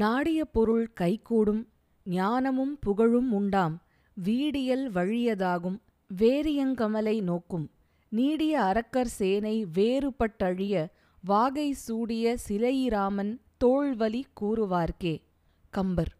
நாடிய பொருள் கைகூடும் ஞானமும் புகழும் உண்டாம் வீடியல் வழியதாகும் வேரியங்கமலை நோக்கும். நீடிய அரக்கர் சேனை வேறுபட்டழிய வாகை சூடிய சிலையிராமன் தோள்வலி கூறுவார்க்கே. கம்பர்.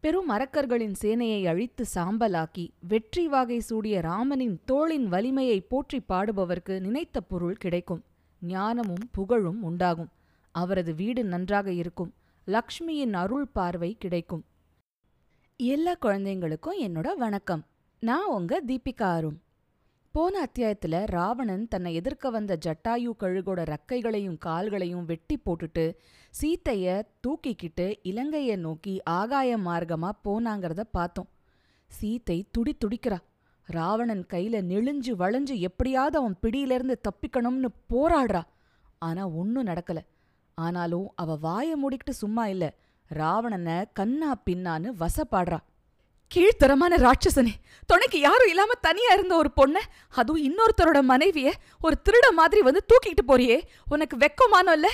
பெரும் அரக்கர்களின் சேனையை அழித்து சாம்பலாக்கி வெற்றி வாகை சூடிய ராமனின் தோளின் வலிமையை போற்றி பாடுபவர்க்கு நினைத்த பொருள் கிடைக்கும் ஞானமும் புகழும் உண்டாகும். அவரது வீடு நன்றாக இருக்கும். லக்ஷ்மியின் அருள் பார்வை கிடைக்கும். எல்லா குழந்தைங்களுக்கும் என்னோட வணக்கம். நான் உங்க தீபிகா அருண். போன அத்தியாயத்துல ராவணன் தன்னை எதிர்க்க வந்த ஜட்டாயு கழுகோட ரக்கைகளையும் கால்களையும் வெட்டி போட்டுட்டு சீத்தைய தூக்கிக்கிட்டு இலங்கைய நோக்கி ஆகாய மார்க்கமாக போனாங்கிறத பார்த்தோம். சீத்தை துடி துடிக்கிறா. ராவணன் கையில நெளிஞ்சு வளைஞ்சு எப்படியாவது அவன் பிடியிலிருந்து தப்பிக்கணும்னு போராடுறா. ஆனா ஒன்னும் நடக்கல. ஆனாலும் அவ வாய மூடிக்கிட்டு சும்மா இல்ல. ராவணன கண்ணா பின்னான்னு வசப்பாடுறா. கீழ்த்தரமான ராட்சசனே துணைக்கு யாரும் இல்லாம தனியா இருந்த ஒரு பொண்ண அதுவும் இன்னொருத்தரோட மனைவிய ஒரு திருட மாதிரி வந்து தூக்கிட்டு போறியே உனக்கு வெக்கமானோ இல்ல?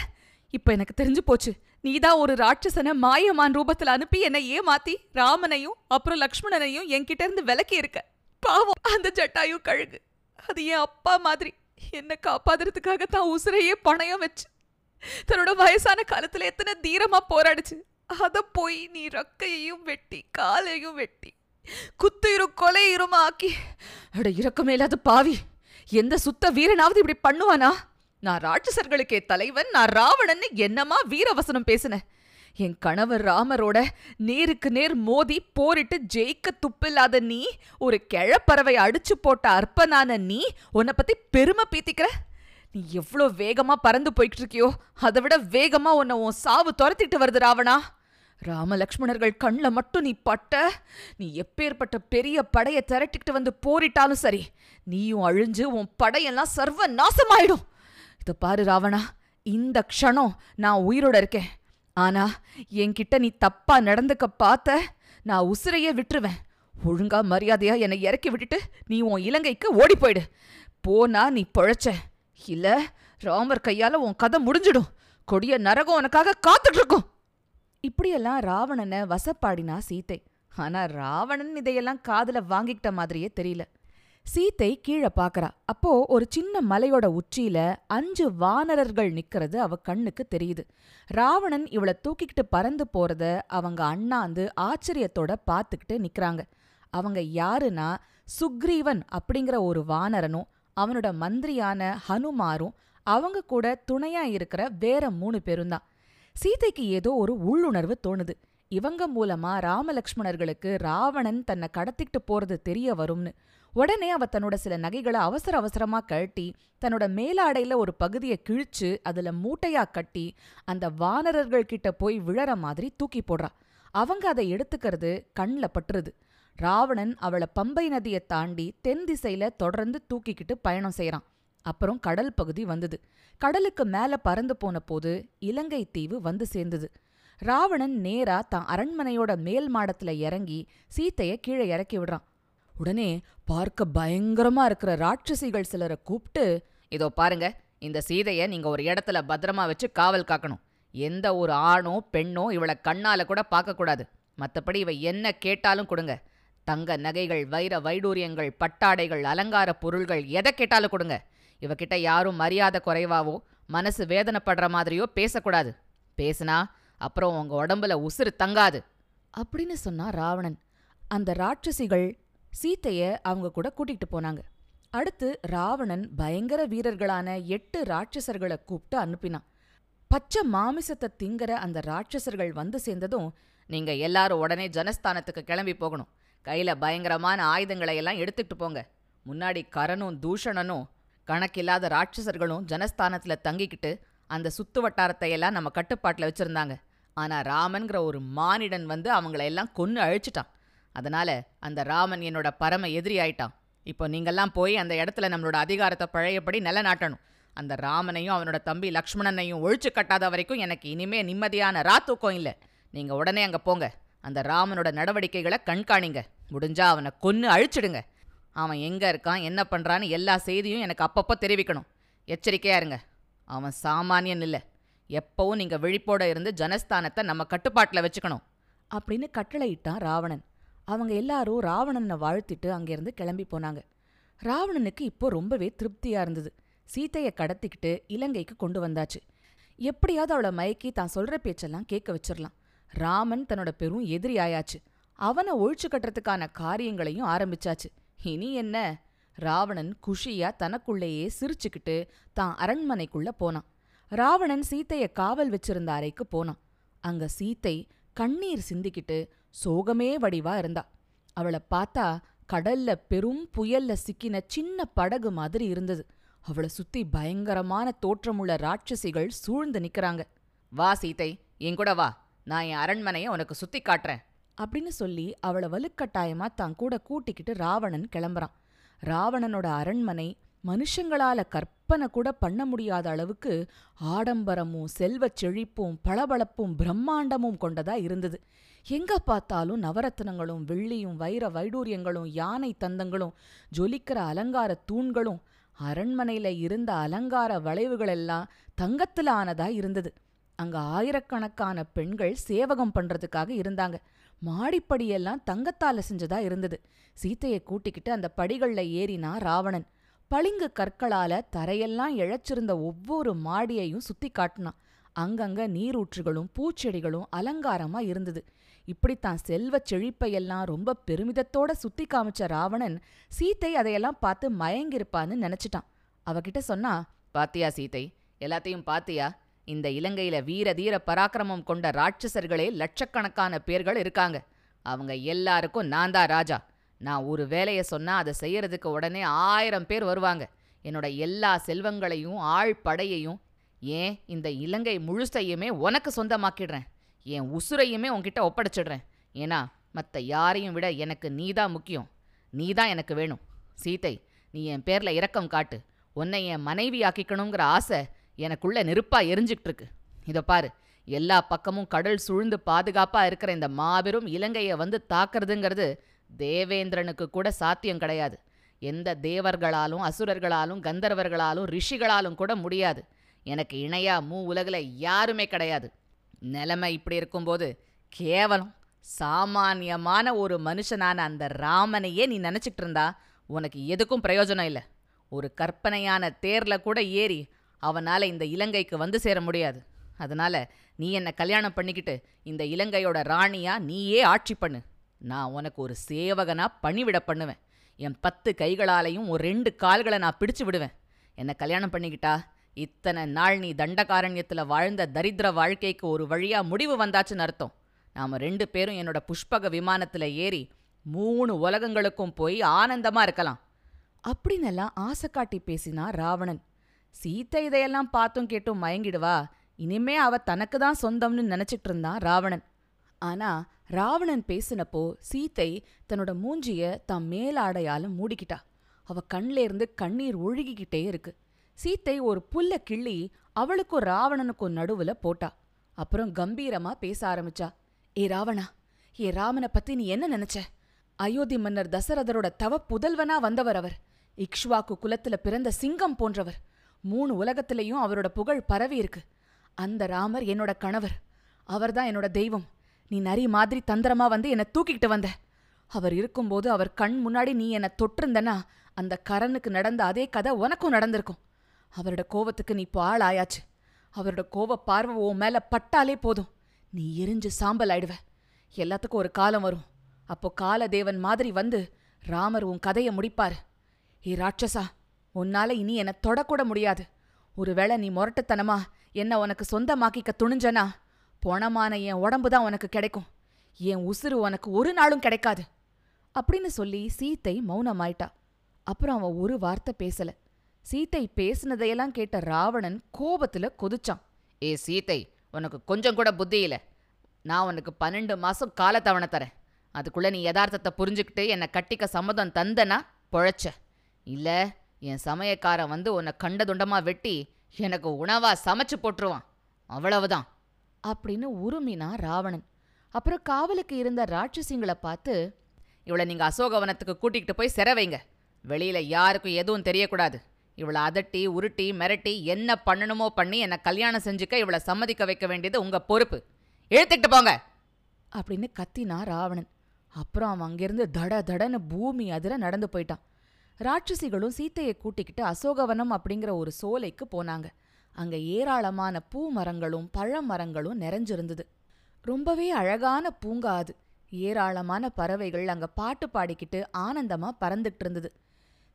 இப்ப எனக்கு தெரிஞ்சு போச்சு நீதான் ஒரு ராட்சசனை மாயமான் ரூபத்துல அனுப்பி என்னை ஏமாத்தி ராமனையும் அப்புறம் லக்ஷ்மணனையும் என்கிட்ட இருந்து விலக்கி இருக்க. பாவம் அந்த ஜட்டாயும் கழுகு. அது என் அப்பா மாதிரி. என்ன காப்பாத்துறதுக்காக தான் உசுரையே பணயம் வச்சு. தன்னோட வயசான காலத்துல எத்தனை தீரமா போராடுச்சு. அத போய் நீ ரக்கையையும் வெட்டி காலையும் வெட்டி குத்துயிரும் கொலையுருமா ஆக்கி. அட இரக்கமே இல்லாத பாவி. எந்த சுத்த வீரனாவது இப்படி பண்ணுவானா? நான் ராட்சசர்களுக்கே தலைவன் நான் ராவணன்னு என்னமா வீரவசனம் பேசினேன் என் கணவர் ராமரோட நேருக்கு நேர் மோதி போரிட்டு ஜெயிக்க துப்பில்லாத நீ ஒரு கிழப்பறவை அடிச்சு போட்ட அற்பனான நீ உன்னை பத்தி பெருமை பீத்திக்கிற? நீ எவ்வளோ வேகமா பறந்து போய்கிட்டு இருக்கியோ அதை விட வேகமா உன்னை உன் சாவு துரத்திட்டு வருது ராவணா. ராமலக்ஷ்மணர்கள் கண்ணில் மட்டும் நீ பட்ட நீ எப்பேற்பட்ட பெரிய படையை திரட்டிக்கிட்டு வந்து போரிட்டாலும் சரி நீயும் அழிஞ்சு உன் படையெல்லாம் சர்வ நாசமாயிடும் இதை பாரு ராவணா. இந்த க்ஷணம் நான் உயிரோட இருக்கேன். ஆனா என்கிட்ட நீ தப்பா நடந்துக்க பார்த்த நான் உசிரையே விட்டுருவேன். ஒழுங்கா மரியாதையா என்னை இறக்கி விட்டுட்டு நீ உன் இலங்கைக்கு ஓடி போயிடு. போனா நீ பொழைச்ச இல்ல ராமர் கையால உன் கதை முடிஞ்சிடும். கொடிய நரகம் உனக்காக காத்துட்டு இருக்கும் இப்படியெல்லாம் ராவணனை வசப்பாடினா சீத்தை. ஆனா ராவணன் இதையெல்லாம் காதுல வாங்கிக்கிட்ட மாதிரியே தெரியல. சீத்தை கீழே பாக்குறா. அப்போ ஒரு சின்ன மலையோட உச்சியில அஞ்சு வானரர்கள் நிக்கிறது அவ கண்ணுக்கு தெரியுது. ராவணன் இவள தூக்கிக்கிட்டு பறந்து போறத அவங்க அண்ணாந்து ஆச்சரியத்தோட பாத்துக்கிட்டு நிக்கறாங்க. அவங்க யாருன்னா சுக்ரீவன் அப்படிங்கிற ஒரு வானரனும் அவனோட மந்திரியான ஹனுமாரும் அவங்க கூட துணையா இருக்கிற வேற மூணு பேரும் தான் சீதைக்கு ஏதோ ஒரு உள்ளுணர்வு தோணுது. இவங்க மூலமா ராமலக்ஷ்மணர்களுக்கு ராவணன் தன்னை கடத்திக்கிட்டு போறது தெரிய வரும்னு. உடனே அவ தன்னோட சில நகைகளை அவசர அவசரமா கழட்டி தன்னோட மேலாடையில ஒரு பகுதியை கிழிச்சு அதுல மூட்டையா கட்டி அந்த வானரர்கள் கிட்ட போய் விழற மாதிரி தூக்கி போடுறா. அவங்க அதை எடுத்துக்கிறது கண்ல பட்டுருது. ராவணன் அவளை பம்பை நதியை தாண்டி தென் திசையில தொடர்ந்து தூக்கிக்கிட்டு பயணம் செய்யறான் அப்புறம் கடல் பகுதி வந்தது. கடலுக்கு மேல பறந்து போன போது இலங்கை தீவு வந்து சேர்ந்தது. ராவணன் நேரா தான் அரண்மனையோட மேல் மாடத்துல இறங்கி சீத்தைய கீழே இறக்கி விடுறான். உடனே பார்க்க பயங்கரமா இருக்கிற ராட்சசிகள் சிலரை கூப்பிட்டு இதோ பாருங்க இந்த சீதைய நீங்க ஒரு இடத்துல பத்திரமா வச்சு காவல் காக்கணும். எந்த ஒரு ஆணோ பெண்ணோ இவளை கண்ணால கூட பார்க்கக்கூடாது. மத்தபடி இவ என்ன கேட்டாலும் கொடுங்க. தங்க நகைகள் வைர வைடூரியங்கள் பட்டாடைகள் அலங்கார பொருள்கள் எதை கேட்டாலும் கொடுங்க. இவகிட்ட யாரும் மரியாதை குறைவாவோ மனசு வேதனைப்படுற மாதிரியோ பேசக்கூடாது. பேசுனா அப்புறம் உங்க உடம்புல உசுறு தங்காது. அப்படின்னு சொன்னா ராவணன். அந்த ராட்சசிகள் சீத்தைய அவங்க கூட கூட்டிகிட்டு போனாங்க. அடுத்து ராவணன் பயங்கர வீரர்களான எட்டு ராட்சசர்களை கூப்பிட்டு அனுப்பினான். பச்சை மாமிசத்தை திங்கிற அந்த ராட்சசர்கள் வந்து சேர்ந்ததும் நீங்க எல்லாரும் உடனே ஜனஸ்தானத்துக்கு கிளம்பி போகணும். கையில் பயங்கரமான ஆயுதங்களை எல்லாம் எடுத்துக்கிட்டு போங்க. முன்னாடி கரனும் தூஷணனும் கணக்கில்லாத ராட்சசர்களும் ஜனஸ்தானத்தில் தங்கிக்கிட்டு அந்த சுத்து வட்டாரத்தை எல்லாம் நம்ம கட்டுப்பாட்டில் வச்சுருந்தாங்க. ஆனால் ராமன்கிற ஒரு மானிடன் வந்து அவங்கள எல்லாம் கொன்று அழிச்சிட்டான். அதனால் அந்த ராமன் என்னோட பரம எதிரி ஆயிட்டான். இப்போ நீங்கள்லாம் போய் அந்த இடத்துல நம்மளோட அதிகாரத்தை பழையபடி நிலநாட்டணும். அந்த ராமனையும் அவனோட தம்பி லக்ஷ்மணனையும் ஒழிச்சு கட்டாத வரைக்கும் எனக்கு இனிமே நிம்மதியான ராத்தூக்கம் இல்லை. நீங்கள் உடனே அங்கே போங்க. அந்த ராமனோட நடவடிக்கைகளை கண்காணிங்க. முடிஞ்சா அவனை கொன்னு அழிச்சிடுங்க. அவன் எங்க இருக்கான் என்ன பண்றான்னு எல்லா செய்தியும் எனக்கு அப்பப்போ தெரிவிக்கணும். எச்சரிக்கையா இருங்க. அவன் சாமானியன் இல்லை. எப்பவும் நீங்க விழிப்போட இருந்து ஜனஸ்தானத்தை நம்ம கட்டுப்பாட்டுல வச்சுக்கணும். அப்படின்னு கட்டளையிட்டான் ராவணன். அவங்க எல்லாரும் ராவணனை வாழ்த்திட்டு அங்கேருந்து கிளம்பி போனாங்க. ராவணனுக்கு இப்போ ரொம்பவே திருப்தியா இருந்தது. சீத்தையை கடத்திக்கிட்டு இலங்கைக்கு கொண்டு வந்தாச்சு. எப்படியாவது அவளை மயக்கி தான் சொல்ற பேச்செல்லாம் கேட்க வச்சிரலாம். ராமன் தன்னோட பெரும் எதிரி ஆயாச்சு. அவனை ஒழிச்சு கட்டுறதுக்கான காரியங்களையும் ஆரம்பிச்சாச்சு. இனி என்ன? ராவணன் குஷியா தனக்குள்ளேயே சிரிச்சுக்கிட்டு தான் அரண்மனைக்குள்ள போனான். ராவணன் சீத்தைய காவல் வச்சிருந்த அறைக்கு போனான். அங்க சீத்தை கண்ணீர் சிந்திக்கிட்டு சோகமே வடிவா இருந்தா. அவளை பார்த்தா கடல்ல பெரும் புயல்ல சிக்கின சின்ன படகு மாதிரி இருந்தது. அவளை சுத்தி பயங்கரமான தோற்றமுள்ள ராட்சசிகள் சூழ்ந்து நிக்கறாங்க. வா சீதை என் கூட வா. நான் என் அரண்மனையை உனக்கு சுத்தி காட்டுறேன். அப்படின்னு சொல்லி அவளை வலுக்கட்டாயமா தான் கூட கூட்டிக்கிட்டு ராவணன் கிளம்புறான். ராவணனோட அரண்மனை மனுஷங்களால கற்பனை கூட பண்ண முடியாத அளவுக்கு ஆடம்பரமும் செல்வச் செழிப்பும் பளபளப்பும் பிரம்மாண்டமும் கொண்டதா இருந்தது. எங்க பார்த்தாலும் நவரத்னங்களும் வெள்ளியும் வைர வைடூரியங்களும் யானை தந்தங்களும் ஜொலிக்கிற அலங்கார தூண்களும் அரண்மனையில இருந்த அலங்கார வளைவுகளெல்லாம் தங்கத்துல ஆனதா இருந்தது. அங்க ஆயிரக்கணக்கான பெண்கள் சேவகம் பண்றதுக்காக இருந்தாங்க. மாடிப்படியெல்லாம் தங்கத்தால செஞ்சதா இருந்தது. சீத்தையை கூட்டிக்கிட்டு அந்த படிகள்ல ஏறினா ராவணன். பளிங்கு கற்களால தரையெல்லாம் இழைச்சிருந்த ஒவ்வொரு மாடியையும் சுத்தி காட்டினான். அங்கங்க நீரூற்றுகளும் பூச்செடிகளும் அலங்காரமா இருந்தது. இப்படித்தான் செல்வச் செழிப்பையெல்லாம் ரொம்ப பெருமிதத்தோட சுத்தி காமிச்ச ராவணன் சீத்தை அதையெல்லாம் பார்த்து மயங்கிருப்பான்னு நினைச்சிட்டான். அவகிட்ட சொன்னா பாத்தியா சீதை எல்லாத்தையும் பாத்தியா? இந்த இலங்கையில வீர தீர பராக்கிரமம் கொண்ட ராட்சசர்களே லட்சக்கணக்கான பேர்கள் இருக்காங்க. அவங்க எல்லாருக்கும் நான் தான் ராஜா. நான் ஒரு வேலையை சொன்னா அதை செய்யறதுக்கு உடனே ஆயிரம் பேர் வருவாங்க. என்னோட எல்லா செல்வங்களையும் ஆள் படையையும் ஏன் இந்த இலங்கை முழுசையுமே உனக்கு சொந்தமாக்கிடுறேன். என் உசுரையுமே உன்கிட்ட ஒப்படைச்சிடுறேன். ஏன்னா மற்ற யாரையும் விட எனக்கு நீதான் முக்கியம். நீதான் எனக்கு வேணும். சீதை நீ என் பேர்ல இரக்கம் காட்டு. உன்னை என் மனைவி ஆக்கிக்கணுங்கிற ஆசை எனக்குள்ள நெருப்பா எரிஞ்சுக்கிட்டு இருக்கு இதோ பாரு எல்லா பக்கமும் கடல் சூழ்ந்து பாதுகாப்பா இருக்கிற இந்த மாபெரும் இலங்கையை வந்து தாக்குறதுங்கிறது தேவேந்திரனுக்கு கூட சாத்தியம் கிடையாது. எந்த தேவர்களாலும் அசுரர்களாலும் கந்தர்வர்களாலும் ரிஷிகளாலும் கூட முடியாது. எனக்கு இணையா மூ உலகில் யாருமே கிடையாது. நிலைமை இப்படி இருக்கும்போது கேவலம். சாமானியமான ஒரு மனுஷனான அந்த ராமனையே நீ நினச்சிக்கிட்டு இருந்தா உனக்கு எதுக்கும் பிரயோஜனம் இல்லை. ஒரு கற்பனையான தேர்ல கூட ஏறி அவனால இந்த இலங்கைக்கு வந்து சேர முடியாது. அதனால நீ என்ன கல்யாணம் பண்ணிக்கிட்டு இந்த இலங்கையோட ராணியா நீயே ஆட்சி பண்ணு. நான் உனக்கு ஒரு சேவகனா பணிவிட பண்ணுவேன். என் பத்து கைகளாலையும் ஒரு ரெண்டு கால்களை நான் பிடிச்சு விடுவேன். என்ன கல்யாணம் பண்ணிக்கிட்டா இத்தனை நாள் நீ தண்டகாரண்யத்துல வாழ்ந்த தரித்திர வாழ்க்கைக்கு ஒரு வழியா முடிவு வந்தாச்சுன்னு அர்த்தம். நாம ரெண்டு பேரும் என்னோட புஷ்பக விமானத்துல ஏறி மூணு உலகங்களுக்கும் போய் ஆனந்தமா இருக்கலாம். அப்படின்னெல்லாம் ஆசை காட்டி பேசினா ராவணன் சீத்தை இதையெல்லாம் பார்த்தும் கேட்டும் மயங்கிடுவா. இனிமே அவ தனக்கு தான் சொந்தம்னு நினைச்சிட்டு இருந்தான் ராவணன். ஆனா ராவணன் பேசினப்போ சீத்தை தன்னோட மூஞ்சிய தான் மேலாடையால மூடிக்கிட்டா. அவ கண்ல இருந்து கண்ணீர் ஒழுகிக்கிட்டே இருக்கு. சீத்தை ஒரு புல்ல கிள்ளி அவளுக்கும் ராவணனுக்கும் நடுவுல போட்டா. அப்புறம் கம்பீரமா பேச ஆரம்பிச்சா. ஏ ராவணா ஏ ராமனை பத்தி நீ என்ன நினைச்ச? அயோத்தி மன்னர் தசரதரோட தவ புதல்வனா வந்தவர் அவர். இக்ஷ்வாக்கு குலத்துல பிறந்த சிங்கம் போன்றவர். மூணு உலகத்திலையும் அவரோட புகழ் பரவி இருக்கு. அந்த ராமர் என்னோட கணவர். அவர்தான் என்னோட தெய்வம். நீ நரி மாதிரி தந்திரமா வந்து என்னை தூக்கிக்கிட்டு வந்த. அவர் இருக்கும்போது அவர் கண் முன்னாடி நீ என்னை தொட்டிருந்தனா அந்த கரனுக்கு நடந்த அதே கதை உனக்கும் நடந்திருக்கும். அவரோட கோவத்துக்கு நீ இப்போ ஆள் ஆயாச்சு அவரோட கோவ பார்வை உன் மேல பட்டாலே போதும். நீ எரிஞ்சு சாம்பல் ஆயிடுவ. எல்லாத்துக்கும் ஒரு காலம் வரும். அப்போ காலதேவன் மாதிரி வந்து ராமர் உன் கதையை முடிப்பாரு. ஏ ராட்சசா உன்னால இனி என்னை தொடக்கூட முடியாது. ஒருவேளை நீ முரட்டுத்தனமா என்ன உனக்கு சொந்தமாக்கிக்க துணிஞ்சனா போனமான என் உடம்பு தான் உனக்கு கிடைக்கும். என் உசுறு உனக்கு ஒரு நாளும் கிடைக்காது. அப்படின்னு சொல்லி சீத்தை மௌனமாயிட்டா. அப்புறம் அவன் ஒரு வார்த்தை பேசல. சீத்தை பேசினதையெல்லாம் கேட்ட ராவணன் கோபத்துல கொதிச்சான். ஏ சீத்தை உனக்கு கொஞ்சம் கூட புத்தி இல்லை. நான் உனக்கு பன்னெண்டு மாசம் காலத்தவணை தரேன். அதுக்குள்ள நீ யதார்த்தத்தை புரிஞ்சுக்கிட்டு என்னை கட்டிக்க சம்மதம் தந்தனா பொழைச்ச. இல்ல என் சமயக்காரன் வந்து உன்னை கண்டதுண்டமா வெட்டி எனக்கு உணவா சமைச்சு போட்டுருவான். அவ்வளவுதான். அப்படின்னு உருமினா ராவணன். அப்புறம் காவலுக்கு இருந்த ராட்சசிங்களை பார்த்து இவளை நீங்க அசோகவனத்துக்கு கூட்டிகிட்டு போய் சிறை வைங்க. யாருக்கும் எதுவும் தெரியக்கூடாது. இவளை அதட்டி உருட்டி மிரட்டி என்ன பண்ணணுமோ பண்ணி என்னை கல்யாணம் செஞ்சுக்க இவளை சம்மதிக்க வைக்க வேண்டியது உங்க பொறுப்பு. இழுத்துக்கிட்டு போங்க. அப்படின்னு கத்தினா ராவணன். அப்புறம் அவன் அங்கிருந்து தட தடன்னு பூமி அதிர நடந்து போயிட்டான். ராட்சசிகளும் சீத்தையை கூட்டிக்கிட்டு அசோகவனம் அப்படிங்கிற ஒரு சோலைக்கு போனாங்க. அங்க ஏராளமான பூ மரங்களும் பழ மரங்களும் நிறைஞ்சிருந்தது. ரொம்பவே அழகான பூங்கா அது. ஏராளமான பறவைகள் அங்க பாட்டு பாடிக்கிட்டு ஆனந்தமா பறந்துகிட்டு இருந்தது.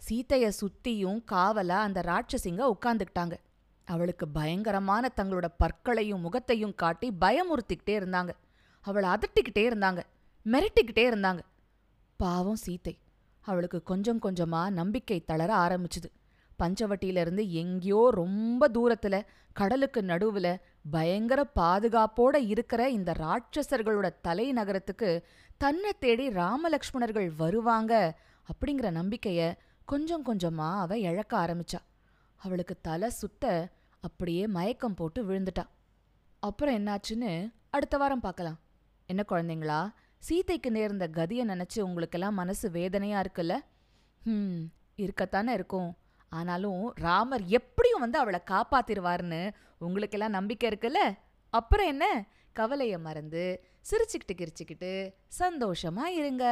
சீத்தைய சுத்தியும் காவலா அந்த ராட்சசிங்க உட்கார்ந்துக்கிட்டாங்க. அவளுக்கு பயங்கரமான தங்களோட பற்களையும் முகத்தையும் காட்டி பயமுறுத்திக்கிட்டே இருந்தாங்க. அவளை அதட்டிக்கிட்டே இருந்தாங்க. மிரட்டிக்கிட்டே இருந்தாங்க. பாவம் சீத்தை. அவளுக்கு கொஞ்சம் கொஞ்சமா நம்பிக்கை தளர ஆரம்பிச்சுது. பஞ்சவட்டியிலிருந்து எங்கேயோ ரொம்ப தூரத்துல கடலுக்கு நடுவுல பயங்கர பாதுகாப்போட இருக்கிற இந்த ராட்சசர்களோட தலைநகரத்துக்கு தன்னை தேடி ராமலக்ஷ்மணர்கள் வருவாங்க அப்படிங்கிற நம்பிக்கைய கொஞ்சம் கொஞ்சமா அவ இழக்க ஆரம்பிச்சா. அவளுக்கு தலை சுத்த அப்படியே மயக்கம் போட்டு விழுந்துட்டா. அப்புறம் என்னாச்சுன்னு அடுத்த வாரம் பார்க்கலாம். என்ன குழந்தைங்களா? சீதைக்கு நேர்ந்த கதியை நினைச்சு உங்களுக்கெல்லாம் மனசு வேதனையா இருக்குல்ல? ம் இருக்கத்தானே இருக்கும். ஆனாலும் ராமர் எப்படியும் வந்து அவளை காப்பாத்திருவார்னு உங்களுக்கெல்லாம் நம்பிக்கை இருக்குல்ல? அப்புறம் என்ன? கவலையை மறந்து சிரிச்சுக்கிட்டு கிரிச்சுக்கிட்டு சந்தோஷமா இருங்க.